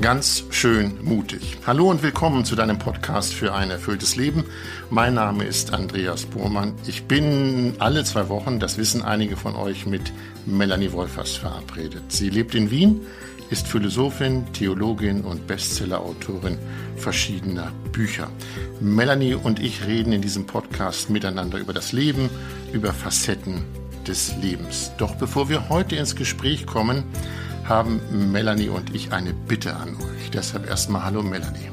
Ganz schön mutig. Hallo und willkommen zu deinem Podcast für ein erfülltes Leben. Mein Name ist Andreas Bohrmann. Ich bin alle zwei Wochen, das wissen einige von euch, mit Melanie Wolfers verabredet. Sie lebt in Wien, ist Philosophin, Theologin und Bestsellerautorin verschiedener Bücher. Melanie und ich reden in diesem Podcast miteinander über das Leben, über Facetten des Lebens. Doch bevor wir heute ins Gespräch kommen, haben Melanie und ich eine Bitte an euch. Deshalb erstmal Hallo Melanie.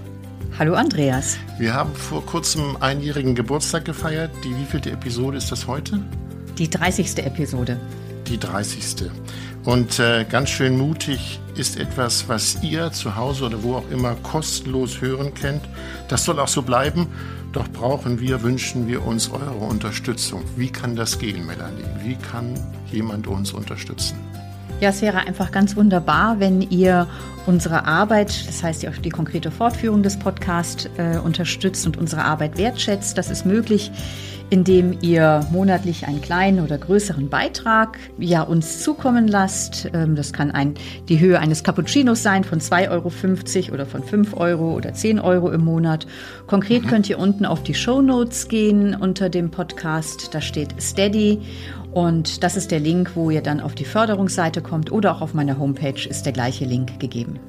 Hallo Andreas. Wir haben vor kurzem einjährigen Geburtstag gefeiert. Die wievielte Episode ist das heute? Die 30. Episode. Die 30. Und äh, ganz schön mutig ist etwas, was ihr zu Hause oder wo auch immer kostenlos hören könnt. Das soll auch so bleiben. Doch brauchen wir, wünschen wir uns eure Unterstützung. Wie kann das gehen, Melanie? Wie kann jemand uns unterstützen? Ja, es wäre einfach ganz wunderbar, wenn ihr unsere Arbeit, das heißt die, die konkrete Fortführung des Podcasts, äh, unterstützt und unsere Arbeit wertschätzt. Das ist möglich, indem ihr monatlich einen kleinen oder größeren Beitrag ja, uns zukommen lasst. Ähm, das kann ein, die Höhe eines Cappuccinos sein von 2,50 Euro oder von 5 Euro oder 10 Euro im Monat. Konkret mhm. könnt ihr unten auf die Show Notes gehen unter dem Podcast. Da steht Steady und das ist der Link, wo ihr dann auf die Förderungsseite kommt oder auch auf meiner Homepage ist der gleiche Link gegeben.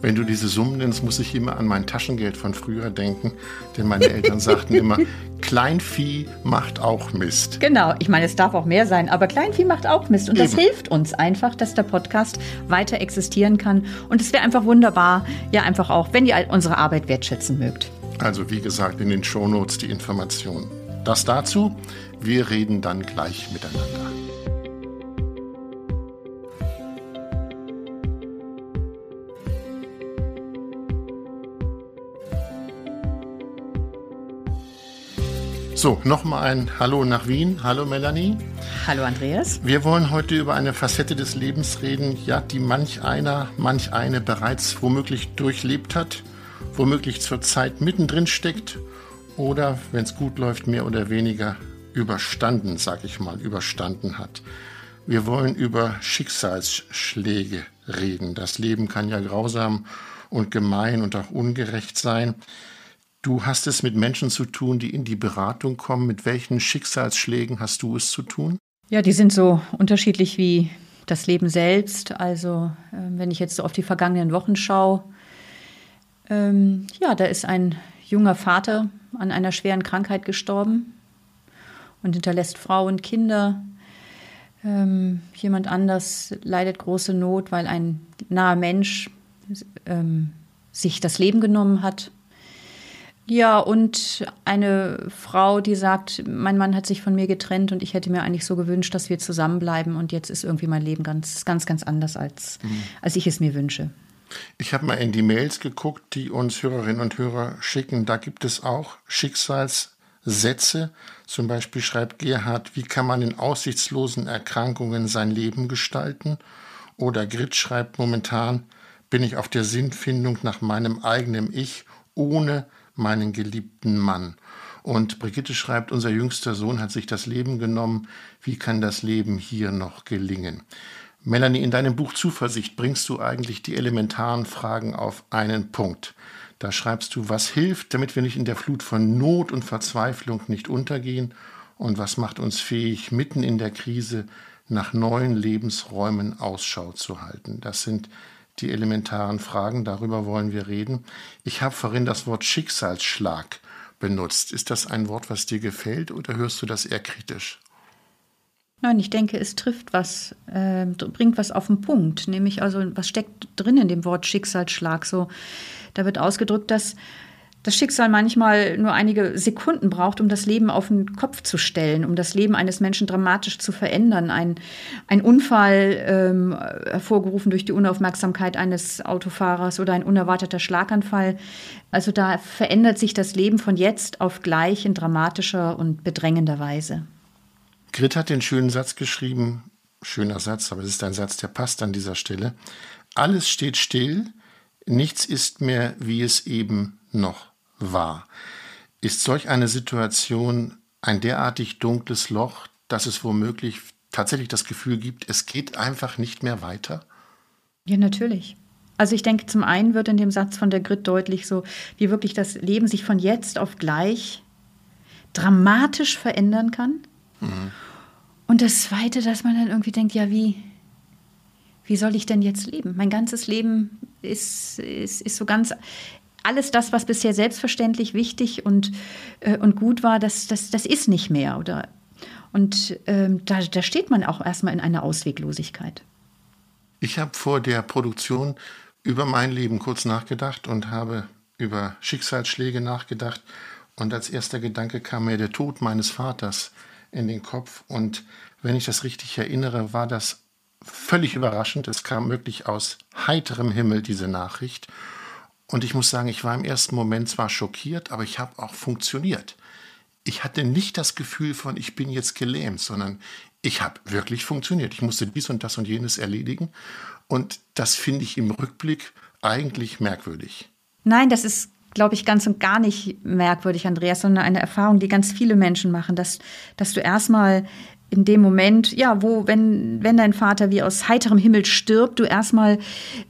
Wenn du diese Summen nennst, muss ich immer an mein Taschengeld von früher denken, denn meine Eltern sagten immer, Kleinvieh macht auch Mist. Genau, ich meine, es darf auch mehr sein, aber Kleinvieh macht auch Mist und Eben. das hilft uns einfach, dass der Podcast weiter existieren kann und es wäre einfach wunderbar, ja einfach auch, wenn ihr unsere Arbeit wertschätzen mögt. Also wie gesagt, in den Shownotes die Informationen. Das dazu. Wir reden dann gleich miteinander. So, nochmal ein Hallo nach Wien. Hallo Melanie. Hallo Andreas. Wir wollen heute über eine Facette des Lebens reden, ja, die manch einer, manch eine bereits womöglich durchlebt hat, womöglich zurzeit mittendrin steckt oder, wenn es gut läuft, mehr oder weniger überstanden, sag ich mal, überstanden hat. Wir wollen über Schicksalsschläge reden. Das Leben kann ja grausam und gemein und auch ungerecht sein. Du hast es mit Menschen zu tun, die in die Beratung kommen. Mit welchen Schicksalsschlägen hast du es zu tun? Ja, die sind so unterschiedlich wie das Leben selbst. Also, äh, wenn ich jetzt so auf die vergangenen Wochen schaue, ähm, ja, da ist ein junger Vater an einer schweren Krankheit gestorben und hinterlässt Frau und Kinder. Ähm, jemand anders leidet große Not, weil ein naher Mensch ähm, sich das Leben genommen hat. Ja, und eine Frau, die sagt, mein Mann hat sich von mir getrennt und ich hätte mir eigentlich so gewünscht, dass wir zusammenbleiben und jetzt ist irgendwie mein Leben ganz, ganz, ganz anders, als, mhm. als ich es mir wünsche. Ich habe mal in die Mails geguckt, die uns Hörerinnen und Hörer schicken. Da gibt es auch Schicksalssätze. Zum Beispiel schreibt Gerhard, wie kann man in aussichtslosen Erkrankungen sein Leben gestalten? Oder Grit schreibt momentan, bin ich auf der Sinnfindung nach meinem eigenen Ich ohne meinen geliebten Mann. Und Brigitte schreibt, unser jüngster Sohn hat sich das Leben genommen. Wie kann das Leben hier noch gelingen? Melanie, in deinem Buch Zuversicht bringst du eigentlich die elementaren Fragen auf einen Punkt. Da schreibst du, was hilft, damit wir nicht in der Flut von Not und Verzweiflung nicht untergehen und was macht uns fähig, mitten in der Krise nach neuen Lebensräumen Ausschau zu halten. Das sind die elementaren Fragen, darüber wollen wir reden. Ich habe vorhin das Wort Schicksalsschlag benutzt. Ist das ein Wort, was dir gefällt oder hörst du das eher kritisch? Nein, ich denke, es trifft was, äh, bringt was auf den Punkt. Nämlich also, was steckt drin in dem Wort Schicksalsschlag? So, da wird ausgedrückt, dass das Schicksal manchmal nur einige Sekunden braucht, um das Leben auf den Kopf zu stellen, um das Leben eines Menschen dramatisch zu verändern. Ein, ein Unfall, ähm, hervorgerufen durch die Unaufmerksamkeit eines Autofahrers oder ein unerwarteter Schlaganfall. Also da verändert sich das Leben von jetzt auf gleich in dramatischer und bedrängender Weise. Grit hat den schönen Satz geschrieben, schöner Satz, aber es ist ein Satz, der passt an dieser Stelle. Alles steht still, nichts ist mehr, wie es eben noch war. Ist solch eine Situation ein derartig dunkles Loch, dass es womöglich tatsächlich das Gefühl gibt, es geht einfach nicht mehr weiter? Ja, natürlich. Also ich denke, zum einen wird in dem Satz von der Grit deutlich so, wie wirklich das Leben sich von jetzt auf gleich dramatisch verändern kann. Mhm. Und das Zweite, dass man dann irgendwie denkt, ja, wie, wie soll ich denn jetzt leben? Mein ganzes Leben ist, ist, ist so ganz, alles das, was bisher selbstverständlich wichtig und, äh, und gut war, das, das, das ist nicht mehr. Oder, und ähm, da, da steht man auch erstmal in einer Ausweglosigkeit. Ich habe vor der Produktion über mein Leben kurz nachgedacht und habe über Schicksalsschläge nachgedacht. Und als erster Gedanke kam mir der Tod meines Vaters in den Kopf. Und wenn ich das richtig erinnere, war das völlig überraschend. Es kam wirklich aus heiterem Himmel, diese Nachricht. Und ich muss sagen, ich war im ersten Moment zwar schockiert, aber ich habe auch funktioniert. Ich hatte nicht das Gefühl von, ich bin jetzt gelähmt, sondern ich habe wirklich funktioniert. Ich musste dies und das und jenes erledigen. Und das finde ich im Rückblick eigentlich merkwürdig. Nein, das ist, glaube ich, ganz und gar nicht merkwürdig, Andreas, sondern eine Erfahrung, die ganz viele Menschen machen, dass, dass du erstmal in dem Moment, ja, wo, wenn, wenn dein Vater wie aus heiterem Himmel stirbt, du erstmal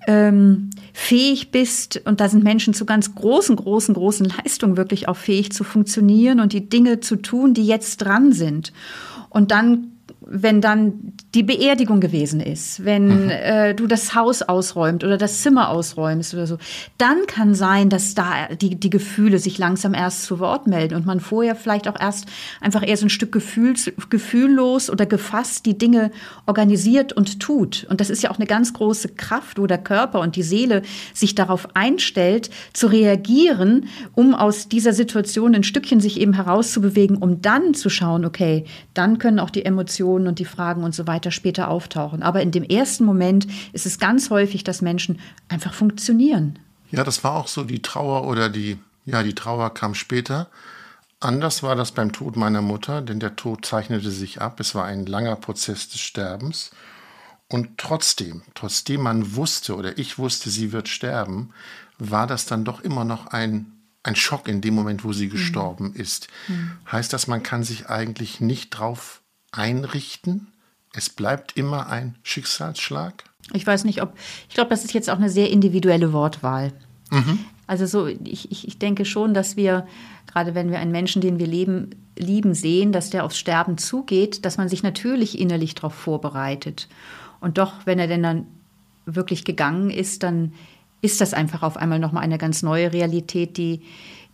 ähm, fähig bist, und da sind Menschen zu ganz großen, großen, großen Leistungen wirklich auch fähig zu funktionieren und die Dinge zu tun, die jetzt dran sind. Und dann wenn dann die Beerdigung gewesen ist, wenn mhm. äh, du das Haus ausräumt oder das Zimmer ausräumst oder so, dann kann sein, dass da die, die Gefühle sich langsam erst zu Wort melden und man vorher vielleicht auch erst einfach eher so ein Stück gefühls, gefühllos oder gefasst die Dinge organisiert und tut. Und das ist ja auch eine ganz große Kraft, wo der Körper und die Seele sich darauf einstellt, zu reagieren, um aus dieser Situation ein Stückchen sich eben herauszubewegen, um dann zu schauen, okay, dann können auch die Emotionen und die Fragen und so weiter später auftauchen. Aber in dem ersten Moment ist es ganz häufig, dass Menschen einfach funktionieren. Ja, das war auch so die Trauer oder die, ja, die Trauer kam später. Anders war das beim Tod meiner Mutter, denn der Tod zeichnete sich ab. Es war ein langer Prozess des Sterbens. Und trotzdem, trotzdem man wusste oder ich wusste, sie wird sterben, war das dann doch immer noch ein, ein Schock in dem Moment, wo sie mhm. gestorben mhm. ist. Mhm. Heißt das, man kann sich eigentlich nicht drauf einrichten? Es bleibt immer ein Schicksalsschlag? Ich weiß nicht, ob. Ich glaube, das ist jetzt auch eine sehr individuelle Wortwahl. Mhm. Also so, ich, ich, ich denke schon, dass wir, gerade wenn wir einen Menschen, den wir leben, lieben, sehen, dass der aufs Sterben zugeht, dass man sich natürlich innerlich darauf vorbereitet. Und doch, wenn er denn dann wirklich gegangen ist, dann ist das einfach auf einmal nochmal eine ganz neue Realität, die,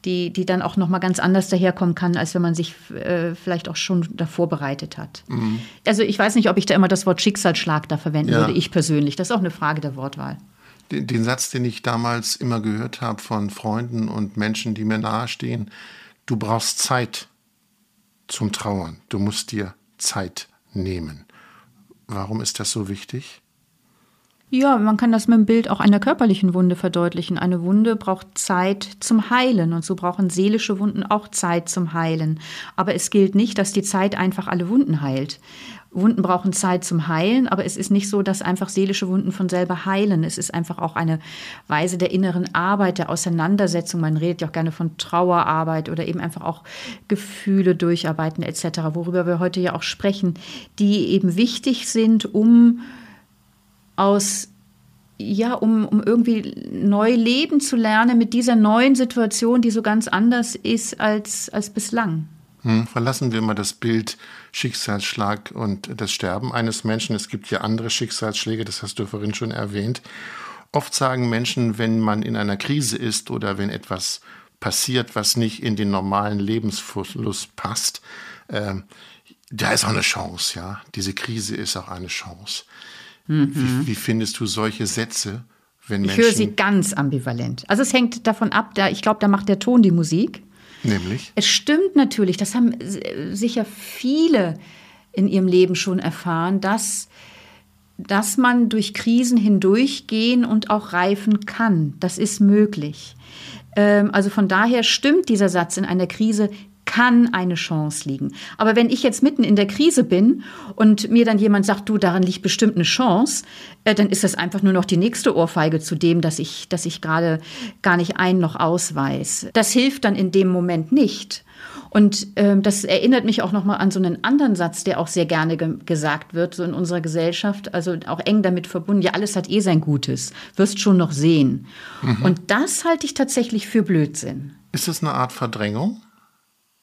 die, die dann auch nochmal ganz anders daherkommen kann, als wenn man sich äh, vielleicht auch schon davor bereitet hat. Mhm. Also ich weiß nicht, ob ich da immer das Wort Schicksalsschlag da verwenden ja. würde, ich persönlich. Das ist auch eine Frage der Wortwahl. Den, den Satz, den ich damals immer gehört habe von Freunden und Menschen, die mir nahestehen, du brauchst Zeit zum Trauern. Du musst dir Zeit nehmen. Warum ist das so wichtig? Ja, man kann das mit dem Bild auch einer körperlichen Wunde verdeutlichen. Eine Wunde braucht Zeit zum Heilen und so brauchen seelische Wunden auch Zeit zum Heilen. Aber es gilt nicht, dass die Zeit einfach alle Wunden heilt. Wunden brauchen Zeit zum Heilen, aber es ist nicht so, dass einfach seelische Wunden von selber heilen. Es ist einfach auch eine Weise der inneren Arbeit, der Auseinandersetzung. Man redet ja auch gerne von Trauerarbeit oder eben einfach auch Gefühle durcharbeiten etc., worüber wir heute ja auch sprechen, die eben wichtig sind, um aus ja, um, um irgendwie neu leben zu lernen mit dieser neuen Situation, die so ganz anders ist als, als bislang. Hm, verlassen wir mal das Bild Schicksalsschlag und das Sterben eines Menschen. Es gibt ja andere Schicksalsschläge, das hast du vorhin schon erwähnt. Oft sagen Menschen, wenn man in einer Krise ist oder wenn etwas passiert, was nicht in den normalen Lebensfluss passt, äh, da ist auch eine Chance, ja. Diese Krise ist auch eine Chance. Mhm. Wie, wie, findest du solche Sätze, wenn Menschen. Ich höre sie ganz ambivalent. Also es hängt davon ab, da, ich glaube, da macht der Ton die Musik. Nämlich? Es stimmt natürlich, das haben sicher viele in ihrem Leben schon erfahren, dass, dass man durch Krisen hindurchgehen und auch reifen kann. Das ist möglich. Ähm, also von daher stimmt dieser Satz in einer Krise kann eine Chance liegen. Aber wenn ich jetzt mitten in der Krise bin und mir dann jemand sagt, du, daran liegt bestimmt eine Chance, äh, dann ist das einfach nur noch die nächste Ohrfeige zu dem, dass ich, dass ich gerade gar nicht ein noch ausweis. Das hilft dann in dem Moment nicht. Und ähm, das erinnert mich auch nochmal an so einen anderen Satz, der auch sehr gerne ge gesagt wird, so in unserer Gesellschaft, also auch eng damit verbunden, ja, alles hat eh sein Gutes, wirst schon noch sehen. Mhm. Und das halte ich tatsächlich für Blödsinn. Ist das eine Art Verdrängung?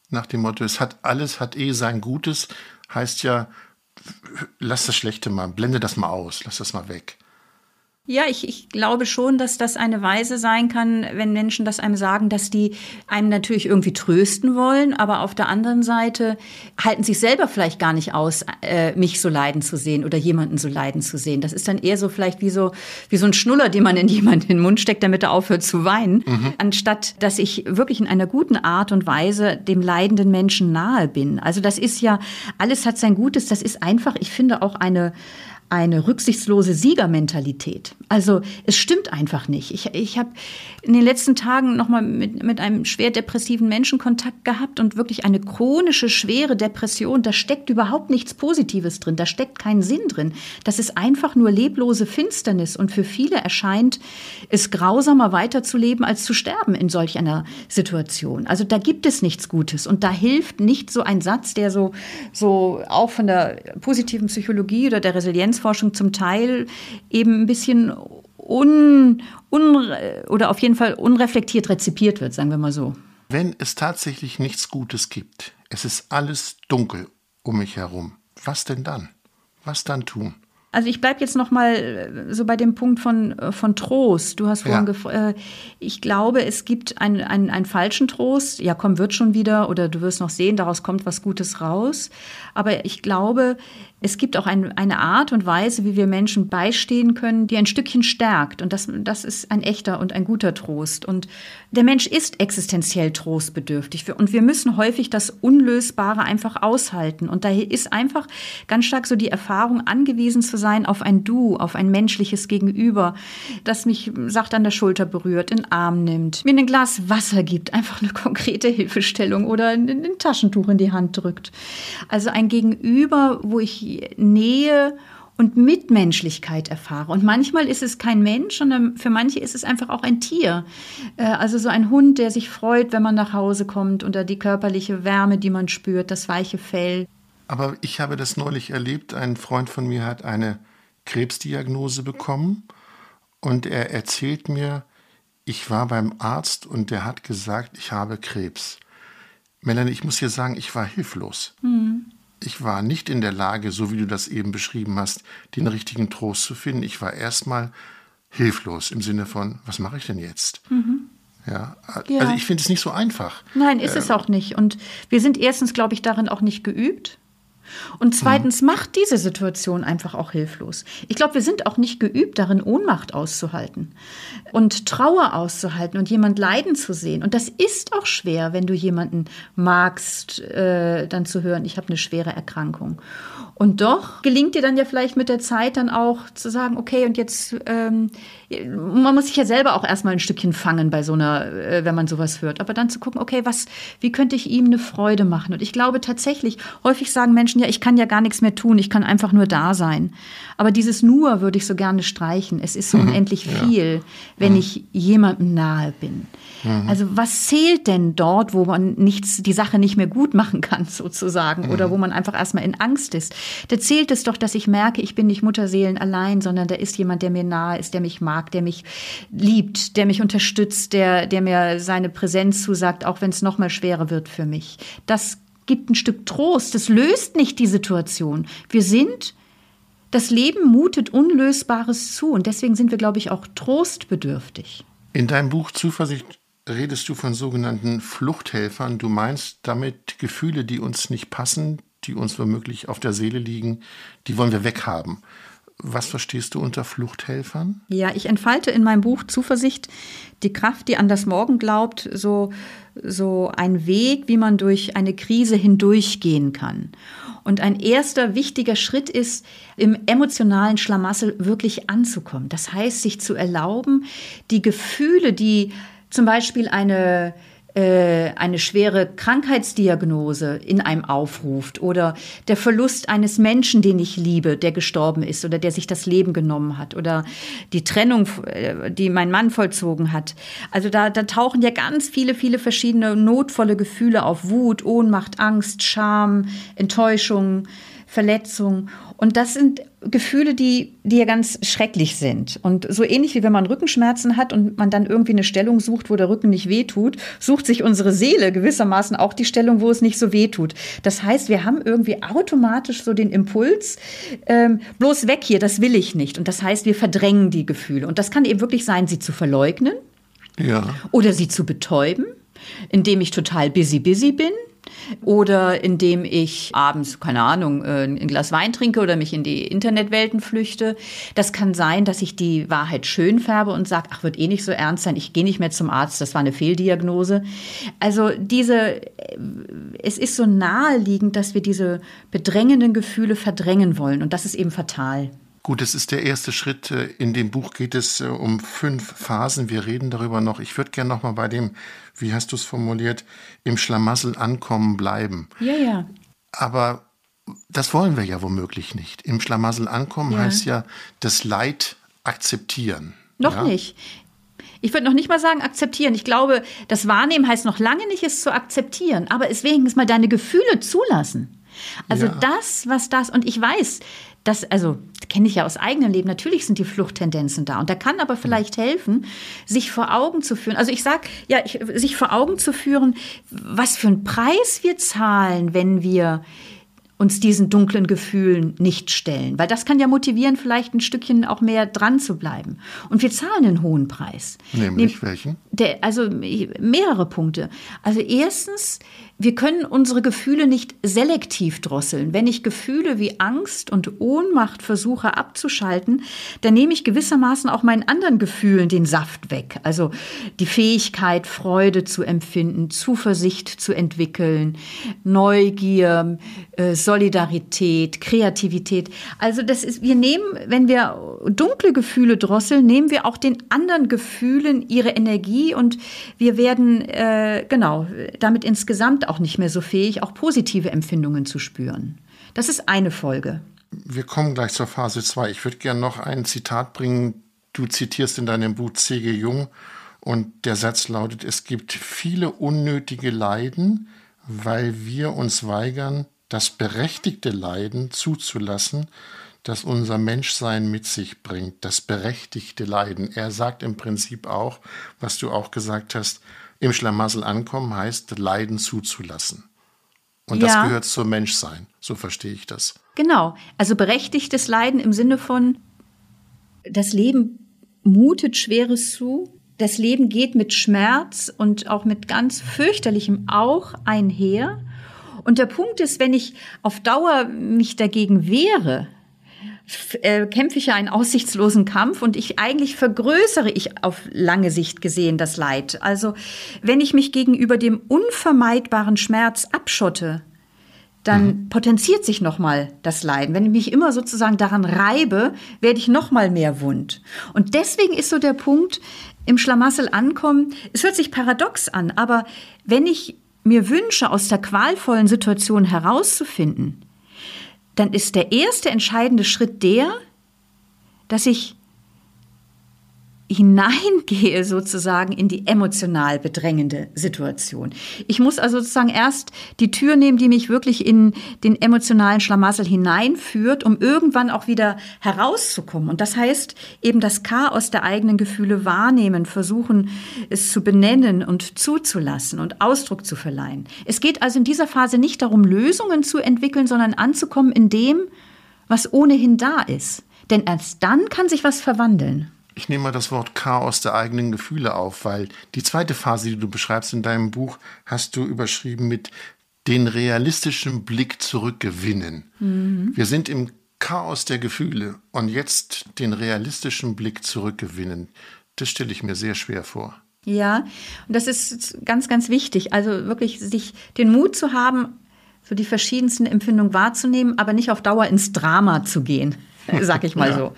Nach dem Motto, es hat alles hat eh sein Gutes, heißt ja, lass das Schlechte mal, blende das mal aus, lass das mal weg. Ja, ich, ich glaube schon, dass das eine Weise sein kann, wenn Menschen das einem sagen, dass die einen natürlich irgendwie trösten wollen, aber auf der anderen Seite halten sich selber vielleicht gar nicht aus, äh, mich so leiden zu sehen oder jemanden so leiden zu sehen. Das ist dann eher so vielleicht wie so, wie so ein Schnuller, den man in jemanden in den Mund steckt, damit er aufhört zu weinen, mhm. anstatt dass ich wirklich in einer guten Art und Weise dem leidenden Menschen nahe bin. Also das ist ja, alles hat sein Gutes, das ist einfach, ich finde auch eine, eine rücksichtslose Siegermentalität. Also es stimmt einfach nicht. Ich, ich habe in den letzten Tagen nochmal mit, mit einem schwer depressiven Menschen Kontakt gehabt und wirklich eine chronische, schwere Depression. Da steckt überhaupt nichts Positives drin, da steckt kein Sinn drin. Das ist einfach nur leblose Finsternis und für viele erscheint es grausamer weiterzuleben als zu sterben in solch einer Situation. Also da gibt es nichts Gutes und da hilft nicht so ein Satz, der so, so auch von der positiven Psychologie oder der Resilienz Resilienzforschung zum Teil eben ein bisschen un, un oder auf jeden Fall unreflektiert rezipiert wird, sagen wir mal so. Wenn es tatsächlich nichts Gutes gibt, es ist alles dunkel um mich herum, was denn dann? Was dann tun? Also ich bleibe jetzt noch mal äh, so bei dem Punkt von, äh, von Trost. Du hast vorhin ja. gefragt, äh, ich glaube, es gibt einen, einen, einen falschen Trost. Ja, komm, wird schon wieder oder du wirst noch sehen, daraus kommt was Gutes raus. Aber ich glaube, es gibt auch ein, eine Art und Weise, wie wir Menschen beistehen können, die ein Stückchen stärkt. Und das, das ist ein echter und ein guter Trost. Und der Mensch ist existenziell trostbedürftig. Und wir müssen häufig das Unlösbare einfach aushalten. Und daher ist einfach ganz stark so die Erfahrung, angewiesen zu sein auf ein Du, auf ein menschliches Gegenüber, das mich sacht an der Schulter berührt, in den Arm nimmt, mir ein Glas Wasser gibt, einfach eine konkrete Hilfestellung oder ein, ein Taschentuch in die Hand drückt. Also ein Gegenüber, wo ich Nähe und Mitmenschlichkeit erfahre. Und manchmal ist es kein Mensch, sondern für manche ist es einfach auch ein Tier. Äh, also so ein Hund, der sich freut, wenn man nach Hause kommt oder die körperliche Wärme, die man spürt, das weiche Fell. Aber ich habe das neulich erlebt. Ein Freund von mir hat eine Krebsdiagnose bekommen und er erzählt mir, ich war beim Arzt und der hat gesagt, ich habe Krebs. Melanie, ich muss dir sagen, ich war hilflos. Mhm ich war nicht in der Lage, so wie du das eben beschrieben hast, den richtigen Trost zu finden. Ich war erstmal hilflos im Sinne von, was mache ich denn jetzt? Mhm. Ja, ja, also ich finde es nicht so einfach. Nein, ist ähm, es auch nicht. Und wir sind erstens, glaube ich, darin auch nicht geübt. Und zweitens mhm. macht diese Situation einfach auch hilflos. Ich glaube, wir sind auch nicht geübt darin, Ohnmacht auszuhalten und Trauer auszuhalten und jemand leiden zu sehen. Und das ist auch schwer, wenn du jemanden magst, äh, dann zu hören, ich habe eine schwere Erkrankung. Und doch gelingt dir dann ja vielleicht mit der Zeit dann auch zu sagen, okay, und jetzt, ähm, man muss sich ja selber auch erstmal ein Stückchen fangen bei so einer, äh, wenn man sowas hört. Aber dann zu gucken, okay, was, wie könnte ich ihm eine Freude machen? Und ich glaube tatsächlich, häufig sagen Menschen, ja, ich kann ja gar nichts mehr tun, ich kann einfach nur da sein. Aber dieses nur würde ich so gerne streichen. Es ist so mhm. unendlich ja. viel, wenn mhm. ich jemandem nahe bin. Mhm. Also was zählt denn dort, wo man nichts, die Sache nicht mehr gut machen kann, sozusagen, oder mhm. wo man einfach erstmal in Angst ist? Da zählt es doch, dass ich merke, ich bin nicht Mutterseelen allein, sondern da ist jemand, der mir nahe ist, der mich mag, der mich liebt, der mich unterstützt, der, der mir seine Präsenz zusagt, auch wenn es noch mal schwerer wird für mich. Das gibt ein Stück Trost. Das löst nicht die Situation. Wir sind das Leben mutet Unlösbares zu und deswegen sind wir, glaube ich, auch trostbedürftig. In deinem Buch Zuversicht redest du von sogenannten Fluchthelfern. Du meinst damit Gefühle, die uns nicht passen, die uns womöglich auf der Seele liegen, die wollen wir weghaben. Was verstehst du unter Fluchthelfern? Ja, ich entfalte in meinem Buch Zuversicht die Kraft, die an das Morgen glaubt, so, so ein Weg, wie man durch eine Krise hindurchgehen kann. Und ein erster wichtiger Schritt ist, im emotionalen Schlamassel wirklich anzukommen. Das heißt, sich zu erlauben, die Gefühle, die zum Beispiel eine äh, eine schwere Krankheitsdiagnose in einem aufruft oder der Verlust eines Menschen, den ich liebe, der gestorben ist oder der sich das Leben genommen hat oder die Trennung, äh, die mein Mann vollzogen hat. Also da, da tauchen ja ganz viele, viele verschiedene notvolle Gefühle auf. Wut, Ohnmacht, Angst, Scham, Enttäuschung, Verletzung. Und das sind Gefühle, die, die ja ganz schrecklich sind. Und so ähnlich wie wenn man Rückenschmerzen hat und man dann irgendwie eine Stellung sucht, wo der Rücken nicht wehtut, sucht sich unsere Seele gewissermaßen auch die Stellung, wo es nicht so wehtut. Das heißt, wir haben irgendwie automatisch so den Impuls, ähm, bloß weg hier, das will ich nicht. Und das heißt, wir verdrängen die Gefühle. Und das kann eben wirklich sein, sie zu verleugnen ja. oder sie zu betäuben, indem ich total busy, busy bin oder indem ich abends, keine Ahnung, äh, ein Glas Wein trinke oder mich in die Internetwelten flüchte. Das kann sein, dass ich die Wahrheit schön färbe und sage, ach, wird eh nicht so ernst sein, ich gehe nicht mehr zum Arzt, das war eine Fehldiagnose. Also diese, es ist so naheliegend, dass wir diese bedrängenden Gefühle verdrängen wollen und das ist eben fatal. Gut, das ist der erste Schritt. Äh, in dem Buch geht es äh, um fünf Phasen. Wir reden darüber noch. Ich würde gerne noch mal bei dem, wie hast du es formuliert, im Schlamassel ankommen bleiben. Ja, ja. Aber das wollen wir ja womöglich nicht. Im Schlamassel ankommen ja. heißt ja das Leid akzeptieren. Noch ja? nicht. Ich würde noch nicht mal sagen akzeptieren. Ich glaube, das Wahrnehmen heißt noch lange nicht, es zu akzeptieren. Aber es wenigstens mal deine Gefühle zulassen. Also ja. das, was das, und ich weiß, das, also kenne ich ja aus eigenem Leben, natürlich sind die Fluchttendenzen da. Und da kann aber vielleicht helfen, sich vor Augen zu führen. Also ich sage, ja, ich, sich vor Augen zu führen, was für einen Preis wir zahlen, wenn wir uns diesen dunklen Gefühlen nicht stellen. Weil das kann ja motivieren, vielleicht ein Stückchen auch mehr dran zu bleiben. Und wir zahlen einen hohen Preis. Nämlich Nehm, welchen? Der, also mehrere Punkte. Also erstens, wir können unsere Gefühle nicht selektiv drosseln. Wenn ich Gefühle wie Angst und Ohnmacht versuche abzuschalten, dann nehme ich gewissermaßen auch meinen anderen Gefühlen den Saft weg. Also die Fähigkeit, Freude zu empfinden, Zuversicht zu entwickeln, Neugier, äh, Solidarität, Kreativität. Also das ist, wir nehmen, wenn wir dunkle Gefühle drosseln, nehmen wir auch den anderen Gefühlen ihre Energie und wir werden, äh, genau, damit insgesamt auch nicht mehr so fähig, auch positive Empfindungen zu spüren. Das ist eine Folge. Wir kommen gleich zur Phase 2. Ich würde gerne noch ein Zitat bringen. Du zitierst in deinem Buch C.G. Jung und der Satz lautet, es gibt viele unnötige Leiden, weil wir uns weigern, das berechtigte Leiden zuzulassen, das unser Menschsein mit sich bringt, das berechtigte Leiden. Er sagt im Prinzip auch, was du auch gesagt hast, im Schlamassel ankommen heißt, Leiden zuzulassen. Und ja. das gehört zum Menschsein. So verstehe ich das. Genau. Also berechtigtes Leiden im Sinne von, das Leben mutet Schweres zu. Das Leben geht mit Schmerz und auch mit ganz fürchterlichem auch einher. Und der Punkt ist, wenn ich auf Dauer mich dagegen wehre, äh, kämpfe ich ja einen aussichtslosen Kampf und ich eigentlich vergrößere ich auf lange Sicht gesehen das Leid. Also wenn ich mich gegenüber dem unvermeidbaren Schmerz abschotte, dann mhm. potenziert sich nochmal das Leiden. Wenn ich mich immer sozusagen daran reibe, werde ich nochmal mehr wund. Und deswegen ist so der Punkt im Schlamassel ankommen. Es hört sich paradox an, aber wenn ich mir wünsche, aus der qualvollen Situation herauszufinden, dann ist der erste entscheidende Schritt der, dass ich hineingehe sozusagen in die emotional bedrängende Situation. Ich muss also sozusagen erst die Tür nehmen, die mich wirklich in den emotionalen Schlamassel hineinführt, um irgendwann auch wieder herauszukommen. Und das heißt eben das Chaos der eigenen Gefühle wahrnehmen, versuchen es zu benennen und zuzulassen und Ausdruck zu verleihen. Es geht also in dieser Phase nicht darum, Lösungen zu entwickeln, sondern anzukommen in dem, was ohnehin da ist. Denn erst dann kann sich was verwandeln ich nehme mal das Wort Chaos der eigenen Gefühle auf, weil die zweite Phase, die du beschreibst in deinem Buch, hast du überschrieben mit den realistischen Blick zurückgewinnen. Mhm. Wir sind im Chaos der Gefühle und jetzt den realistischen Blick zurückgewinnen. Das stelle ich mir sehr schwer vor. Ja, und das ist ganz, ganz wichtig. Also wirklich sich den Mut zu haben, so die verschiedensten Empfindungen wahrzunehmen, aber nicht auf Dauer ins Drama zu gehen. sag ich mal so.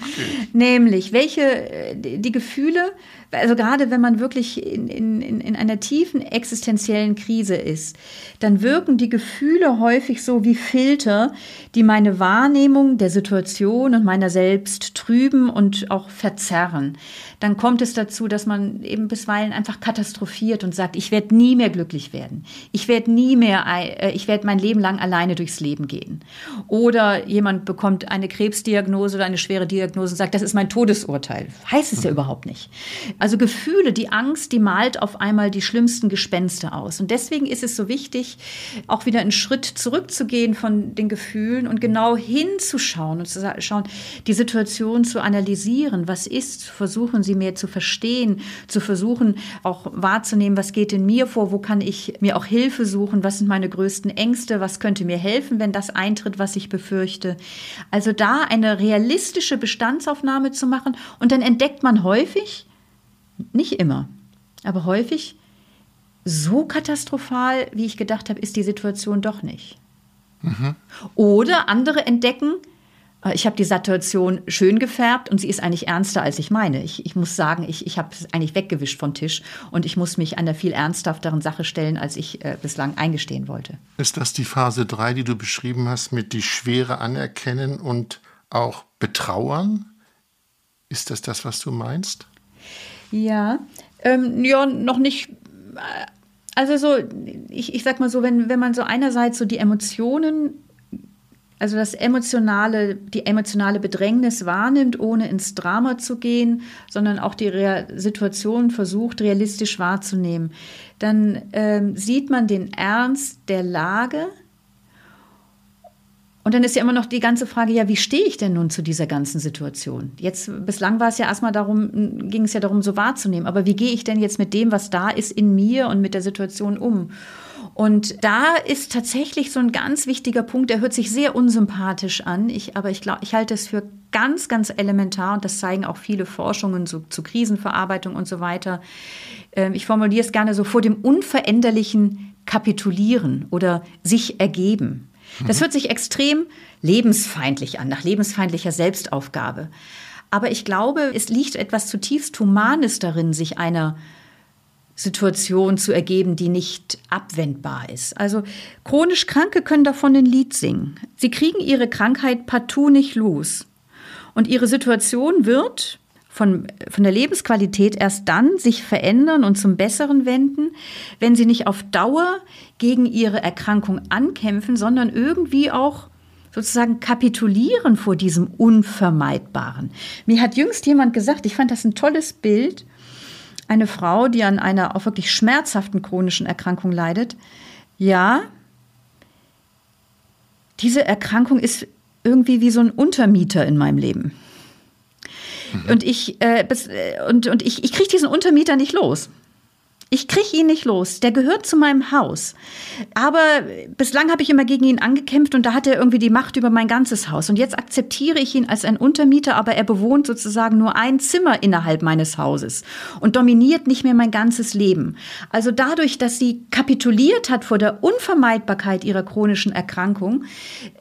Nämlich, welche, die Gefühle also gerade wenn man wirklich in, in, in einer tiefen existenziellen Krise ist, dann wirken die Gefühle häufig so wie Filter, die meine Wahrnehmung der Situation und meiner selbst trüben und auch verzerren. Dann kommt es dazu, dass man eben bisweilen einfach katastrophiert und sagt, ich werde nie mehr glücklich werden. Ich werde nie mehr, äh, ich werde mein Leben lang alleine durchs Leben gehen. Oder jemand bekommt eine Krebsdiagnose oder eine schwere Diagnose und sagt, das ist mein Todesurteil. Heißt es ja überhaupt nicht. Also Gefühle, die Angst, die malt auf einmal die schlimmsten Gespenster aus. Und deswegen ist es so wichtig, auch wieder einen Schritt zurückzugehen von den Gefühlen und genau hinzuschauen und zu schauen, die Situation zu analysieren. Was ist? Versuchen Sie mehr zu verstehen, zu versuchen auch wahrzunehmen, was geht in mir vor, wo kann ich mir auch Hilfe suchen, was sind meine größten Ängste, was könnte mir helfen, wenn das eintritt, was ich befürchte. Also da eine realistische Bestandsaufnahme zu machen und dann entdeckt man häufig, nicht immer, aber häufig, so katastrophal, wie ich gedacht habe, ist die Situation doch nicht. Mhm. Oder andere entdecken, äh, ich habe die Situation schön gefärbt und sie ist eigentlich ernster, als ich meine. Ich, ich muss sagen, ich, ich habe es eigentlich weggewischt vom Tisch und ich muss mich einer viel ernsthafteren Sache stellen, als ich äh, bislang eingestehen wollte. Ist das die Phase 3, die du beschrieben hast, mit die Schwere anerkennen und auch betrauern? Ist das das, was du meinst? Ja, ähm, ja, noch nicht. Also so, ich, ich sag mal so, wenn, wenn man so einerseits so die Emotionen, also das emotionale, die emotionale Bedrängnis wahrnimmt, ohne ins Drama zu gehen, sondern auch die Real Situation versucht, realistisch wahrzunehmen, dann ähm, sieht man den Ernst der Lage und dann ist ja immer noch die ganze Frage, ja, wie stehe ich denn nun zu dieser ganzen Situation? Jetzt, bislang war es ja erstmal darum, ging es ja darum, so wahrzunehmen. Aber wie gehe ich denn jetzt mit dem, was da ist, in mir und mit der Situation um? Und da ist tatsächlich so ein ganz wichtiger Punkt, der hört sich sehr unsympathisch an, ich, aber ich glaube, ich halte es für ganz, ganz elementar und das zeigen auch viele Forschungen so, zu Krisenverarbeitung und so weiter. Ähm, ich formuliere es gerne so vor dem unveränderlichen Kapitulieren oder sich ergeben. Das hört sich extrem lebensfeindlich an, nach lebensfeindlicher Selbstaufgabe. Aber ich glaube, es liegt etwas zutiefst Humanes darin, sich einer Situation zu ergeben, die nicht abwendbar ist. Also chronisch Kranke können davon ein Lied singen. Sie kriegen ihre Krankheit partout nicht los. Und ihre Situation wird von, von der Lebensqualität erst dann sich verändern und zum Besseren wenden, wenn sie nicht auf Dauer gegen ihre Erkrankung ankämpfen, sondern irgendwie auch sozusagen kapitulieren vor diesem Unvermeidbaren. Mir hat jüngst jemand gesagt, ich fand das ein tolles Bild, eine Frau, die an einer auch wirklich schmerzhaften chronischen Erkrankung leidet. Ja, diese Erkrankung ist irgendwie wie so ein Untermieter in meinem Leben. Mhm. Und ich, äh, äh, und, und ich, ich kriege diesen Untermieter nicht los. Ich kriege ihn nicht los. Der gehört zu meinem Haus. Aber bislang habe ich immer gegen ihn angekämpft und da hat er irgendwie die Macht über mein ganzes Haus. Und jetzt akzeptiere ich ihn als ein Untermieter, aber er bewohnt sozusagen nur ein Zimmer innerhalb meines Hauses und dominiert nicht mehr mein ganzes Leben. Also dadurch, dass sie kapituliert hat vor der Unvermeidbarkeit ihrer chronischen Erkrankung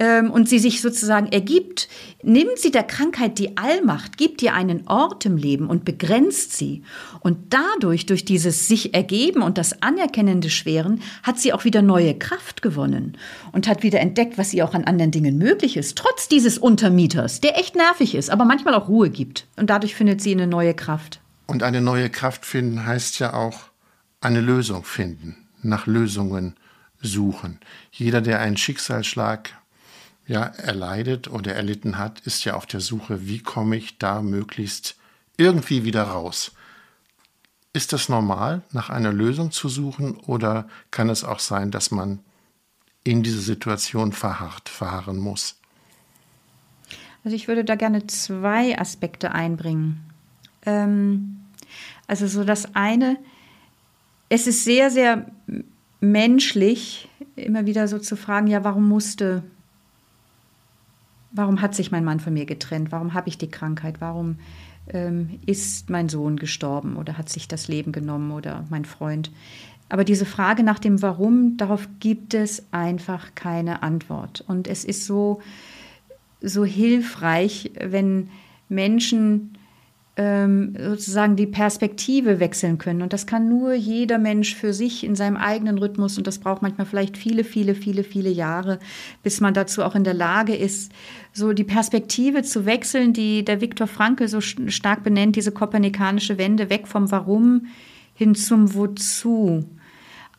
ähm, und sie sich sozusagen ergibt, nimmt sie der Krankheit die Allmacht, gibt ihr einen Ort im Leben und begrenzt sie. Und dadurch, durch dieses sich ergeben und das anerkennende Schweren hat sie auch wieder neue Kraft gewonnen und hat wieder entdeckt, was ihr auch an anderen Dingen möglich ist, trotz dieses Untermieters, der echt nervig ist, aber manchmal auch Ruhe gibt. Und dadurch findet sie eine neue Kraft. Und eine neue Kraft finden heißt ja auch eine Lösung finden, nach Lösungen suchen. Jeder, der einen Schicksalsschlag ja, erleidet oder erlitten hat, ist ja auf der Suche, wie komme ich da möglichst irgendwie wieder raus. Ist das normal, nach einer Lösung zu suchen oder kann es auch sein, dass man in diese Situation verharrt, verharren muss? Also ich würde da gerne zwei Aspekte einbringen. Ähm, also so das eine, es ist sehr, sehr menschlich, immer wieder so zu fragen, ja, warum musste, warum hat sich mein Mann von mir getrennt? Warum habe ich die Krankheit? Warum ähm, ist mein Sohn gestorben oder hat sich das Leben genommen oder mein Freund. Aber diese Frage nach dem Warum, darauf gibt es einfach keine Antwort. Und es ist so, so hilfreich, wenn Menschen ähm, sozusagen die Perspektive wechseln können. Und das kann nur jeder Mensch für sich in seinem eigenen Rhythmus. Und das braucht manchmal vielleicht viele, viele, viele, viele Jahre, bis man dazu auch in der Lage ist, so die Perspektive zu wechseln, die der Viktor Frankl so stark benennt, diese kopernikanische Wende weg vom Warum hin zum Wozu.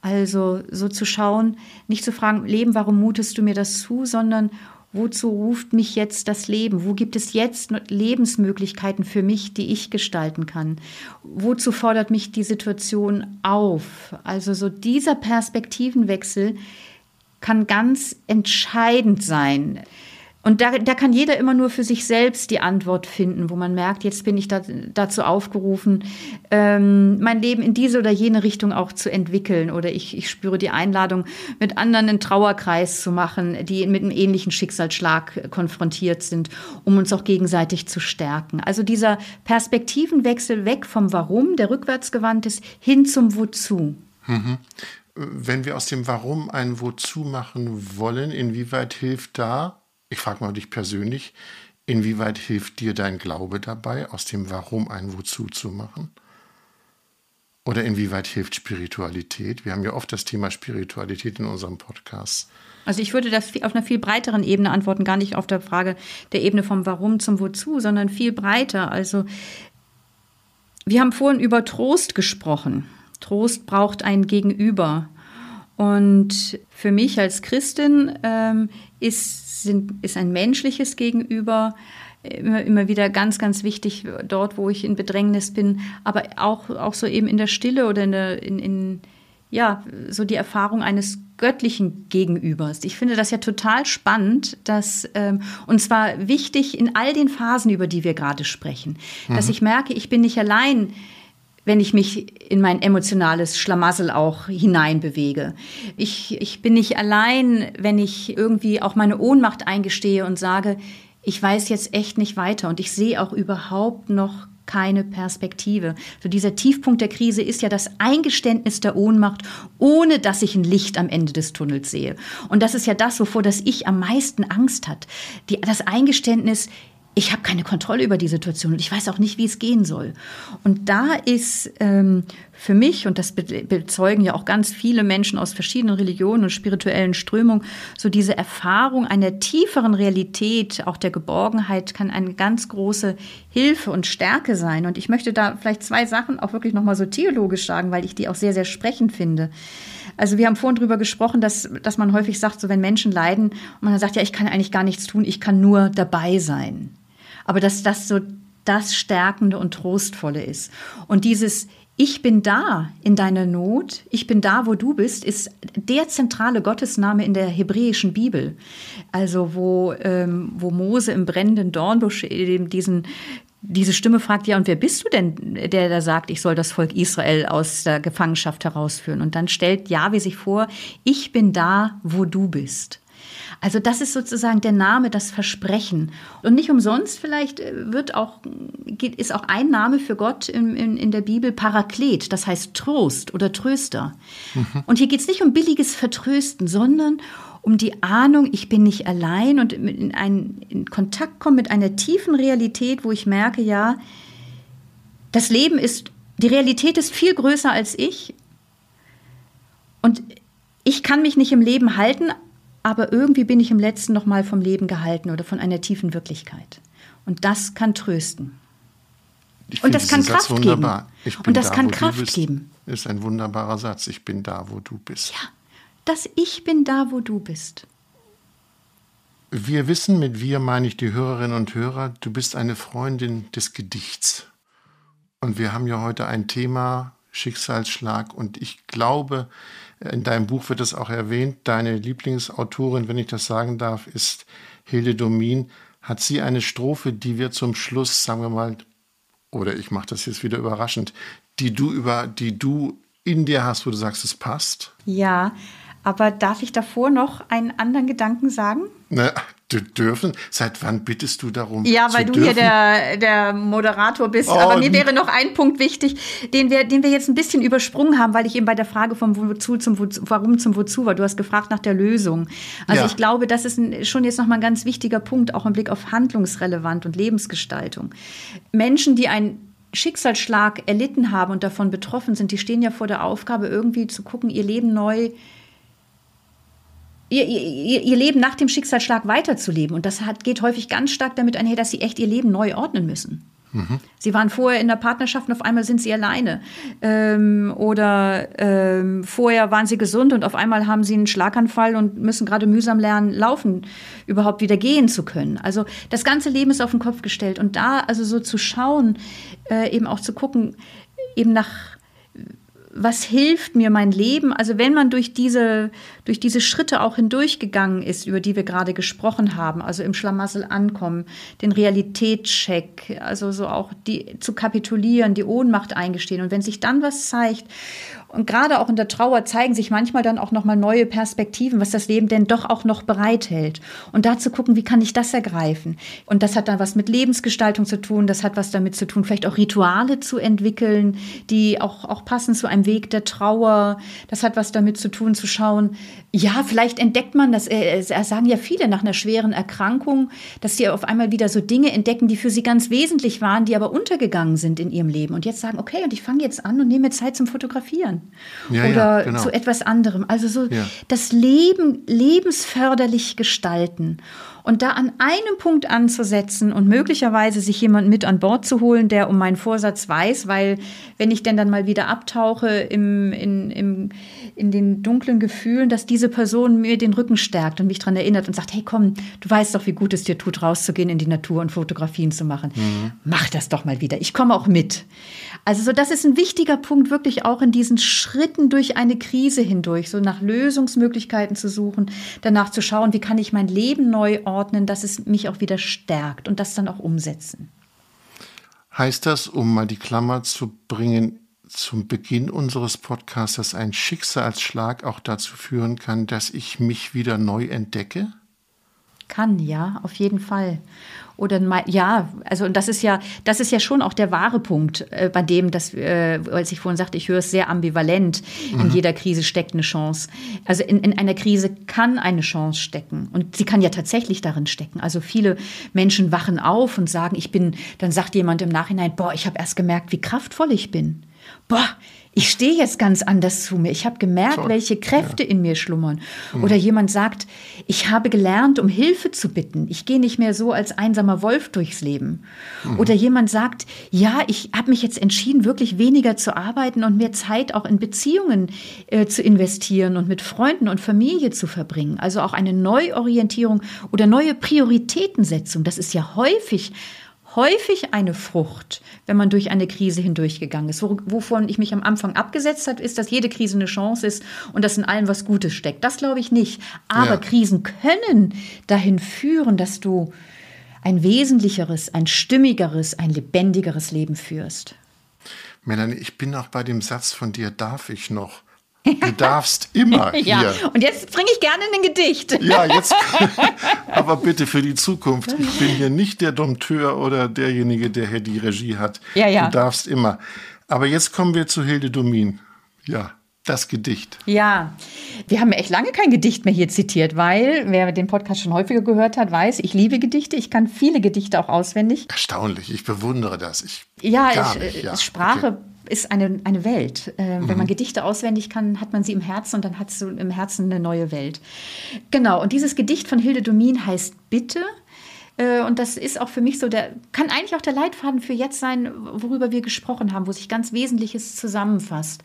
Also so zu schauen, nicht zu fragen, Leben, warum mutest du mir das zu, sondern Wozu ruft mich jetzt das Leben? Wo gibt es jetzt Lebensmöglichkeiten für mich, die ich gestalten kann? Wozu fordert mich die Situation auf? Also so dieser Perspektivenwechsel kann ganz entscheidend sein. Und da, da kann jeder immer nur für sich selbst die Antwort finden, wo man merkt, jetzt bin ich da, dazu aufgerufen, ähm, mein Leben in diese oder jene Richtung auch zu entwickeln. Oder ich, ich spüre die Einladung, mit anderen einen Trauerkreis zu machen, die mit einem ähnlichen Schicksalsschlag konfrontiert sind, um uns auch gegenseitig zu stärken. Also dieser Perspektivenwechsel weg vom Warum, der rückwärts gewandt ist, hin zum Wozu. Mhm. Wenn wir aus dem Warum ein Wozu machen wollen, inwieweit hilft da ich frage mal dich persönlich, inwieweit hilft dir dein Glaube dabei, aus dem Warum ein Wozu zu machen? Oder inwieweit hilft Spiritualität? Wir haben ja oft das Thema Spiritualität in unserem Podcast. Also ich würde das auf einer viel breiteren Ebene antworten, gar nicht auf der Frage der Ebene vom Warum zum Wozu, sondern viel breiter. Also wir haben vorhin über Trost gesprochen. Trost braucht ein Gegenüber. Und für mich als Christin ähm, ist sind, ist ein menschliches Gegenüber immer, immer wieder ganz, ganz wichtig dort, wo ich in Bedrängnis bin, aber auch, auch so eben in der Stille oder in, der, in, in ja, so die Erfahrung eines göttlichen Gegenübers. Ich finde das ja total spannend, dass, ähm, und zwar wichtig in all den Phasen, über die wir gerade sprechen, mhm. dass ich merke, ich bin nicht allein wenn ich mich in mein emotionales Schlamassel auch hineinbewege. Ich, ich bin nicht allein, wenn ich irgendwie auch meine Ohnmacht eingestehe und sage, ich weiß jetzt echt nicht weiter und ich sehe auch überhaupt noch keine Perspektive. So dieser Tiefpunkt der Krise ist ja das Eingeständnis der Ohnmacht, ohne dass ich ein Licht am Ende des Tunnels sehe. Und das ist ja das, wovor das Ich am meisten Angst hat. Die, das Eingeständnis, ich habe keine Kontrolle über die Situation und ich weiß auch nicht, wie es gehen soll. Und da ist ähm, für mich, und das bezeugen ja auch ganz viele Menschen aus verschiedenen Religionen und spirituellen Strömungen, so diese Erfahrung einer tieferen Realität, auch der Geborgenheit, kann eine ganz große Hilfe und Stärke sein. Und ich möchte da vielleicht zwei Sachen auch wirklich nochmal so theologisch sagen, weil ich die auch sehr, sehr sprechend finde. Also wir haben vorhin drüber gesprochen, dass, dass man häufig sagt, so wenn Menschen leiden und man dann sagt, ja, ich kann eigentlich gar nichts tun, ich kann nur dabei sein aber dass das so das Stärkende und Trostvolle ist. Und dieses Ich bin da in deiner Not, ich bin da, wo du bist, ist der zentrale Gottesname in der hebräischen Bibel. Also wo, ähm, wo Mose im brennenden Dornbusch eben diesen, diese Stimme fragt, ja, und wer bist du denn, der da sagt, ich soll das Volk Israel aus der Gefangenschaft herausführen? Und dann stellt Jahwe sich vor, ich bin da, wo du bist. Also das ist sozusagen der Name, das Versprechen. Und nicht umsonst vielleicht äh, wird auch, ist auch ein Name für Gott in, in, in der Bibel Paraklet, das heißt Trost oder Tröster. Mhm. Und hier geht es nicht um billiges Vertrösten, sondern um die Ahnung, ich bin nicht allein und in, einen, in Kontakt kommen mit einer tiefen Realität, wo ich merke, ja, das Leben ist, die Realität ist viel größer als ich. Und ich kann mich nicht im Leben halten, aber irgendwie bin ich im letzten noch mal vom Leben gehalten oder von einer tiefen Wirklichkeit. Und das kann trösten. Und das kann Kraft geben. Und das da, kann Kraft bist, geben. Ist ein wunderbarer Satz. Ich bin da, wo du bist. Ja, das Ich bin da, wo du bist. Wir wissen, mit wir meine ich die Hörerinnen und Hörer, du bist eine Freundin des Gedichts. Und wir haben ja heute ein Thema, Schicksalsschlag. Und ich glaube, in deinem Buch wird es auch erwähnt, deine Lieblingsautorin, wenn ich das sagen darf, ist Hilde Domin. Hat sie eine Strophe, die wir zum Schluss, sagen wir mal, oder ich mache das jetzt wieder überraschend, die du über, die du in dir hast, wo du sagst, es passt? Ja, aber darf ich davor noch einen anderen Gedanken sagen? Na, dürfen? Seit wann bittest du darum? Ja, weil du dürfen? hier der, der Moderator bist. Oh, Aber mir wäre noch ein Punkt wichtig, den wir, den wir jetzt ein bisschen übersprungen haben, weil ich eben bei der Frage vom Wozu zum Wozu, Warum zum Wozu war. Du hast gefragt nach der Lösung. Also ja. ich glaube, das ist ein, schon jetzt nochmal ein ganz wichtiger Punkt, auch im Blick auf Handlungsrelevant und Lebensgestaltung. Menschen, die ein Schicksalsschlag erlitten haben und davon betroffen sind, die stehen ja vor der Aufgabe, irgendwie zu gucken, ihr Leben neu, ihr, ihr, ihr Leben nach dem Schicksalsschlag weiterzuleben. Und das hat, geht häufig ganz stark damit einher, dass sie echt ihr Leben neu ordnen müssen. Mhm. Sie waren vorher in der Partnerschaft und auf einmal sind sie alleine. Ähm, oder ähm, vorher waren sie gesund und auf einmal haben sie einen Schlaganfall und müssen gerade mühsam lernen, laufen, überhaupt wieder gehen zu können. Also das ganze Leben ist auf den Kopf gestellt. Und da also so zu schauen, äh, eben auch zu gucken, eben nach was hilft mir mein Leben? Also wenn man durch diese, durch diese Schritte auch hindurchgegangen ist, über die wir gerade gesprochen haben, also im Schlamassel ankommen, den Realitätscheck, also so auch die zu kapitulieren, die Ohnmacht eingestehen. Und wenn sich dann was zeigt und gerade auch in der Trauer zeigen sich manchmal dann auch nochmal neue Perspektiven, was das Leben denn doch auch noch bereithält. Und da zu gucken, wie kann ich das ergreifen? Und das hat dann was mit Lebensgestaltung zu tun, das hat was damit zu tun, vielleicht auch Rituale zu entwickeln, die auch, auch passen zu einem Weg der Trauer. Das hat was damit zu tun, zu schauen, ja, vielleicht entdeckt man das, äh, äh sagen ja viele nach einer schweren Erkrankung, dass sie auf einmal wieder so Dinge entdecken, die für sie ganz wesentlich waren, die aber untergegangen sind in ihrem Leben. Und jetzt sagen, okay, und ich fange jetzt an und nehme Zeit zum Fotografieren. Ja, oder ja, genau. zu etwas anderem. Also so ja. das Leben lebensförderlich gestalten. Und da an einem Punkt anzusetzen und möglicherweise sich jemand mit an Bord zu holen, der um meinen Vorsatz weiß, weil wenn ich denn dann mal wieder abtauche im, in, im, in den dunklen Gefühlen, dass diese Person mir den Rücken stärkt und mich daran erinnert und sagt, hey komm, du weißt doch, wie gut es dir tut, rauszugehen in die Natur und Fotografien zu machen. Mhm. Mach das doch mal wieder. Ich komme auch mit. Also so, das ist ein wichtiger Punkt, wirklich auch in diesen Schritten durch eine Krise hindurch, so nach Lösungsmöglichkeiten zu suchen, danach zu schauen, wie kann ich mein Leben neu ordnen, dass es mich auch wieder stärkt und das dann auch umsetzen. Heißt das, um mal die Klammer zu bringen, zum Beginn unseres Podcasts, dass ein Schicksalsschlag auch dazu führen kann, dass ich mich wieder neu entdecke? Kann, ja, auf jeden Fall. Oder ja, also und das ist ja, das ist ja schon auch der wahre Punkt, äh, bei dem, dass, äh, als ich vorhin sagte, ich höre es sehr ambivalent. Mhm. In jeder Krise steckt eine Chance. Also in, in einer Krise kann eine Chance stecken und sie kann ja tatsächlich darin stecken. Also viele Menschen wachen auf und sagen, ich bin, dann sagt jemand im Nachhinein, boah, ich habe erst gemerkt, wie kraftvoll ich bin. Boah, ich stehe jetzt ganz anders zu mir. Ich habe gemerkt, Toll. welche Kräfte ja. in mir schlummern. Mhm. Oder jemand sagt, ich habe gelernt, um Hilfe zu bitten. Ich gehe nicht mehr so als einsamer Wolf durchs Leben. Mhm. Oder jemand sagt, ja, ich habe mich jetzt entschieden, wirklich weniger zu arbeiten und mehr Zeit auch in Beziehungen äh, zu investieren und mit Freunden und Familie zu verbringen. Also auch eine Neuorientierung oder neue Prioritätensetzung. Das ist ja häufig häufig eine Frucht, wenn man durch eine Krise hindurchgegangen ist. Wovon ich mich am Anfang abgesetzt habe, ist, dass jede Krise eine Chance ist und dass in allem was Gutes steckt. Das glaube ich nicht. Aber ja. Krisen können dahin führen, dass du ein wesentlicheres, ein stimmigeres, ein lebendigeres Leben führst. Melanie, ich bin auch bei dem Satz von dir, darf ich noch? Du darfst immer hier. ja, und jetzt bringe ich gerne ein Gedicht. ja, jetzt. Aber bitte für die Zukunft. Ich bin hier nicht der Dompteur oder derjenige, der hier die Regie hat. Ja, ja. Du darfst immer. Aber jetzt kommen wir zu Hilde Domin. Ja, das Gedicht. Ja, wir haben echt lange kein Gedicht mehr hier zitiert, weil wer den Podcast schon häufiger gehört hat, weiß, ich liebe Gedichte. Ich kann viele Gedichte auch auswendig. Erstaunlich, ich bewundere das. Ich ja, ich, ja. Sprache okay ist eine, eine Welt. Äh, mhm. Wenn man mhm. Gedichte auswendig kann, hat man sie im Herzen und dann hat du im Herzen eine neue Welt. Genau, und dieses Gedicht von Hilde Domin heißt Bitte. Äh, und das ist auch für mich so der, kann eigentlich auch der Leitfaden für jetzt sein, worüber wir gesprochen haben, wo sich ganz Wesentliches zusammenfasst.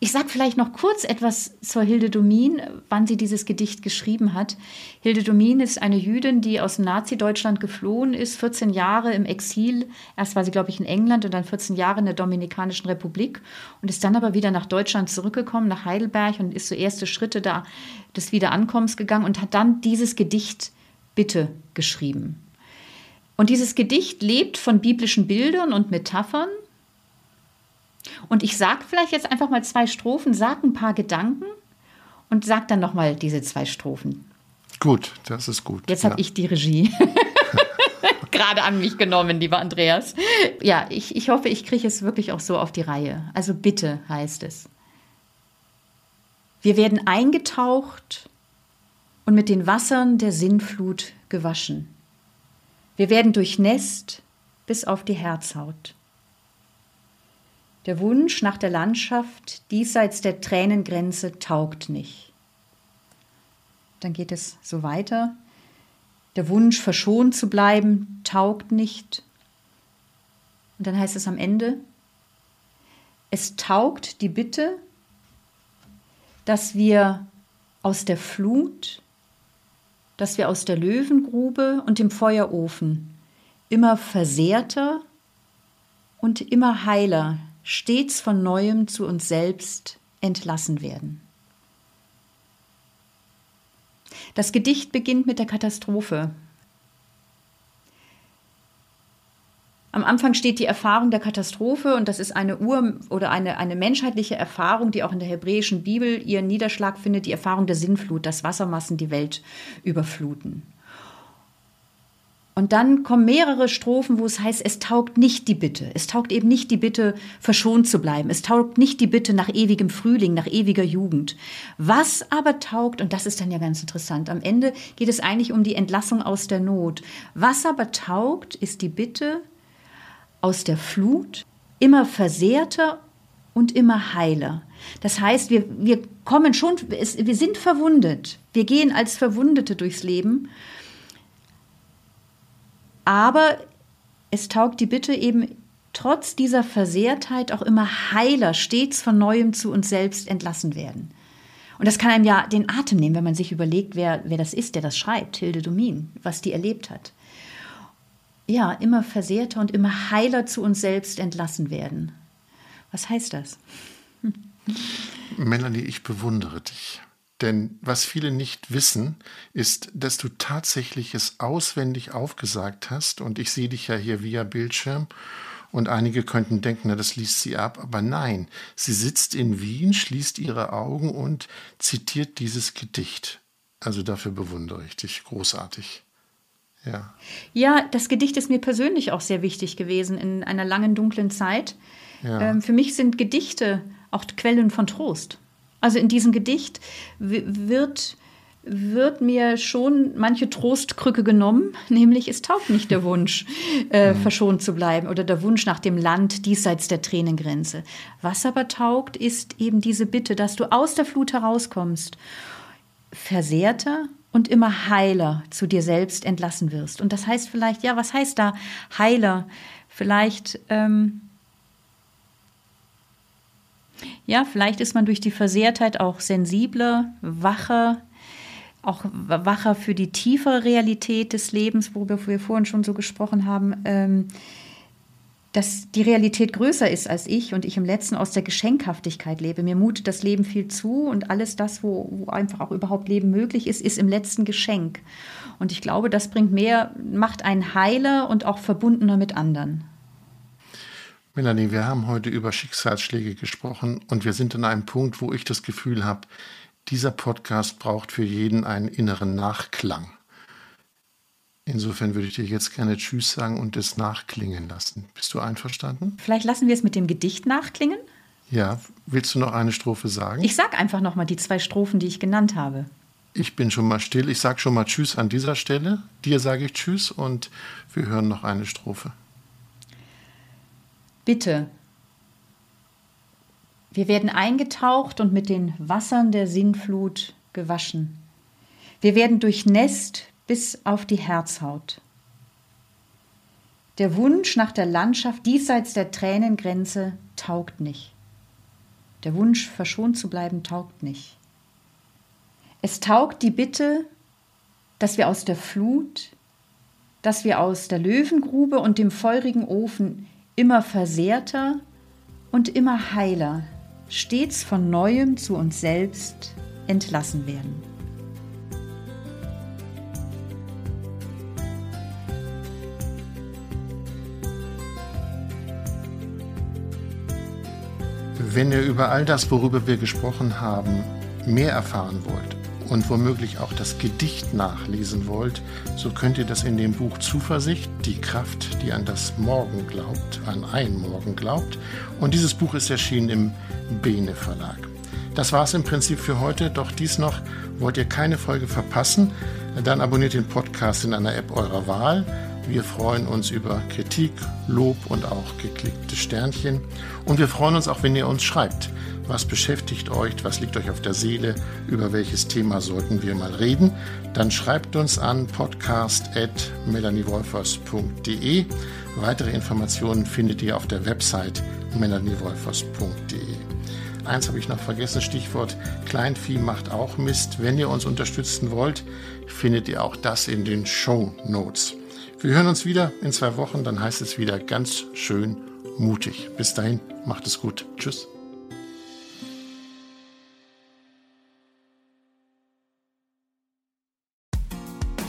Ich sage vielleicht noch kurz etwas zur Hilde Domin, wann sie dieses Gedicht geschrieben hat. Hilde Domin ist eine Jüdin, die aus Nazi-Deutschland geflohen ist, 14 Jahre im Exil. Erst war sie, glaube ich, in England und dann 14 Jahre in der Dominikanischen Republik und ist dann aber wieder nach Deutschland zurückgekommen, nach Heidelberg und ist so erste Schritte da des Wiederankommens gegangen und hat dann dieses Gedicht Bitte geschrieben. Und dieses Gedicht lebt von biblischen Bildern und Metaphern und ich sage vielleicht jetzt einfach mal zwei Strophen, sage ein paar Gedanken und sage dann nochmal diese zwei Strophen. Gut, das ist gut. Jetzt ja. habe ich die Regie gerade an mich genommen, lieber Andreas. Ja, ich, ich hoffe, ich kriege es wirklich auch so auf die Reihe. Also bitte heißt es. Wir werden eingetaucht und mit den Wassern der Sinnflut gewaschen. Wir werden durchnässt bis auf die Herzhaut. Der Wunsch nach der Landschaft diesseits der Tränengrenze taugt nicht. Dann geht es so weiter. Der Wunsch, verschont zu bleiben, taugt nicht. Und dann heißt es am Ende, es taugt die Bitte, dass wir aus der Flut, dass wir aus der Löwengrube und dem Feuerofen immer versehrter und immer heiler stets von neuem zu uns selbst entlassen werden. Das Gedicht beginnt mit der Katastrophe. Am Anfang steht die Erfahrung der Katastrophe und das ist eine Ur- oder eine, eine menschheitliche Erfahrung, die auch in der hebräischen Bibel ihren Niederschlag findet, die Erfahrung der Sinnflut, dass Wassermassen die Welt überfluten. Und dann kommen mehrere Strophen, wo es heißt, es taugt nicht die Bitte. Es taugt eben nicht die Bitte, verschont zu bleiben. Es taugt nicht die Bitte nach ewigem Frühling, nach ewiger Jugend. Was aber taugt, und das ist dann ja ganz interessant, am Ende geht es eigentlich um die Entlassung aus der Not. Was aber taugt, ist die Bitte aus der Flut, immer versehrter und immer heiler. Das heißt, wir, wir kommen schon, wir sind verwundet. Wir gehen als Verwundete durchs Leben aber es taugt die Bitte eben trotz dieser Versehrtheit auch immer heiler, stets von neuem zu uns selbst entlassen werden. Und das kann einem ja den Atem nehmen, wenn man sich überlegt, wer, wer das ist, der das schreibt, Hilde Domin, was die erlebt hat. Ja, immer versehrter und immer heiler zu uns selbst entlassen werden. Was heißt das? Melanie, ich bewundere dich. Denn was viele nicht wissen, ist, dass du tatsächlich es auswendig aufgesagt hast. Und ich sehe dich ja hier via Bildschirm. Und einige könnten denken, na, das liest sie ab. Aber nein, sie sitzt in Wien, schließt ihre Augen und zitiert dieses Gedicht. Also dafür bewundere ich dich. Großartig. Ja. ja, das Gedicht ist mir persönlich auch sehr wichtig gewesen in einer langen, dunklen Zeit. Ja. Ähm, für mich sind Gedichte auch Quellen von Trost. Also in diesem Gedicht wird, wird mir schon manche Trostkrücke genommen, nämlich es taugt nicht der Wunsch, äh, mhm. verschont zu bleiben oder der Wunsch nach dem Land diesseits der Tränengrenze. Was aber taugt, ist eben diese Bitte, dass du aus der Flut herauskommst, versehrter und immer heiler zu dir selbst entlassen wirst. Und das heißt vielleicht, ja, was heißt da heiler? Vielleicht ähm, ja, vielleicht ist man durch die Versehrtheit auch sensibler, wacher, auch wacher für die tiefere Realität des Lebens, worüber wir vorhin schon so gesprochen haben, ähm, dass die Realität größer ist als ich und ich im letzten aus der Geschenkhaftigkeit lebe. Mir mutet das Leben viel zu und alles das, wo, wo einfach auch überhaupt Leben möglich ist, ist im letzten Geschenk. Und ich glaube, das bringt mehr, macht einen heiler und auch verbundener mit anderen. Melanie, wir haben heute über Schicksalsschläge gesprochen und wir sind an einem Punkt, wo ich das Gefühl habe, dieser Podcast braucht für jeden einen inneren Nachklang. Insofern würde ich dir jetzt gerne Tschüss sagen und es nachklingen lassen. Bist du einverstanden? Vielleicht lassen wir es mit dem Gedicht nachklingen? Ja, willst du noch eine Strophe sagen? Ich sag einfach noch mal die zwei Strophen, die ich genannt habe. Ich bin schon mal still. Ich sage schon mal Tschüss an dieser Stelle. Dir sage ich Tschüss und wir hören noch eine Strophe. Bitte. Wir werden eingetaucht und mit den Wassern der Sinnflut gewaschen. Wir werden durchnässt bis auf die Herzhaut. Der Wunsch nach der Landschaft diesseits der Tränengrenze taugt nicht. Der Wunsch, verschont zu bleiben, taugt nicht. Es taugt die Bitte, dass wir aus der Flut, dass wir aus der Löwengrube und dem feurigen Ofen immer versehrter und immer heiler, stets von neuem zu uns selbst entlassen werden. Wenn ihr über all das, worüber wir gesprochen haben, mehr erfahren wollt, und womöglich auch das Gedicht nachlesen wollt, so könnt ihr das in dem Buch Zuversicht, die Kraft, die an das Morgen glaubt, an ein Morgen glaubt. Und dieses Buch ist erschienen im Bene Verlag. Das war es im Prinzip für heute, doch dies noch, wollt ihr keine Folge verpassen, dann abonniert den Podcast in einer App eurer Wahl. Wir freuen uns über Kritik, Lob und auch geklickte Sternchen. Und wir freuen uns auch, wenn ihr uns schreibt. Was beschäftigt euch? Was liegt euch auf der Seele? Über welches Thema sollten wir mal reden? Dann schreibt uns an podcast.melaniewolfers.de. Weitere Informationen findet ihr auf der Website melaniewolfers.de. Eins habe ich noch vergessen, Stichwort Kleinvieh macht auch Mist. Wenn ihr uns unterstützen wollt, findet ihr auch das in den Show Notes. Wir hören uns wieder in zwei Wochen, dann heißt es wieder ganz schön mutig. Bis dahin, macht es gut. Tschüss.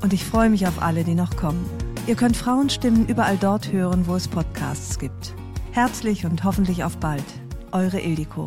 Und ich freue mich auf alle, die noch kommen. Ihr könnt Frauenstimmen überall dort hören, wo es Podcasts gibt. Herzlich und hoffentlich auf bald. Eure Ildiko.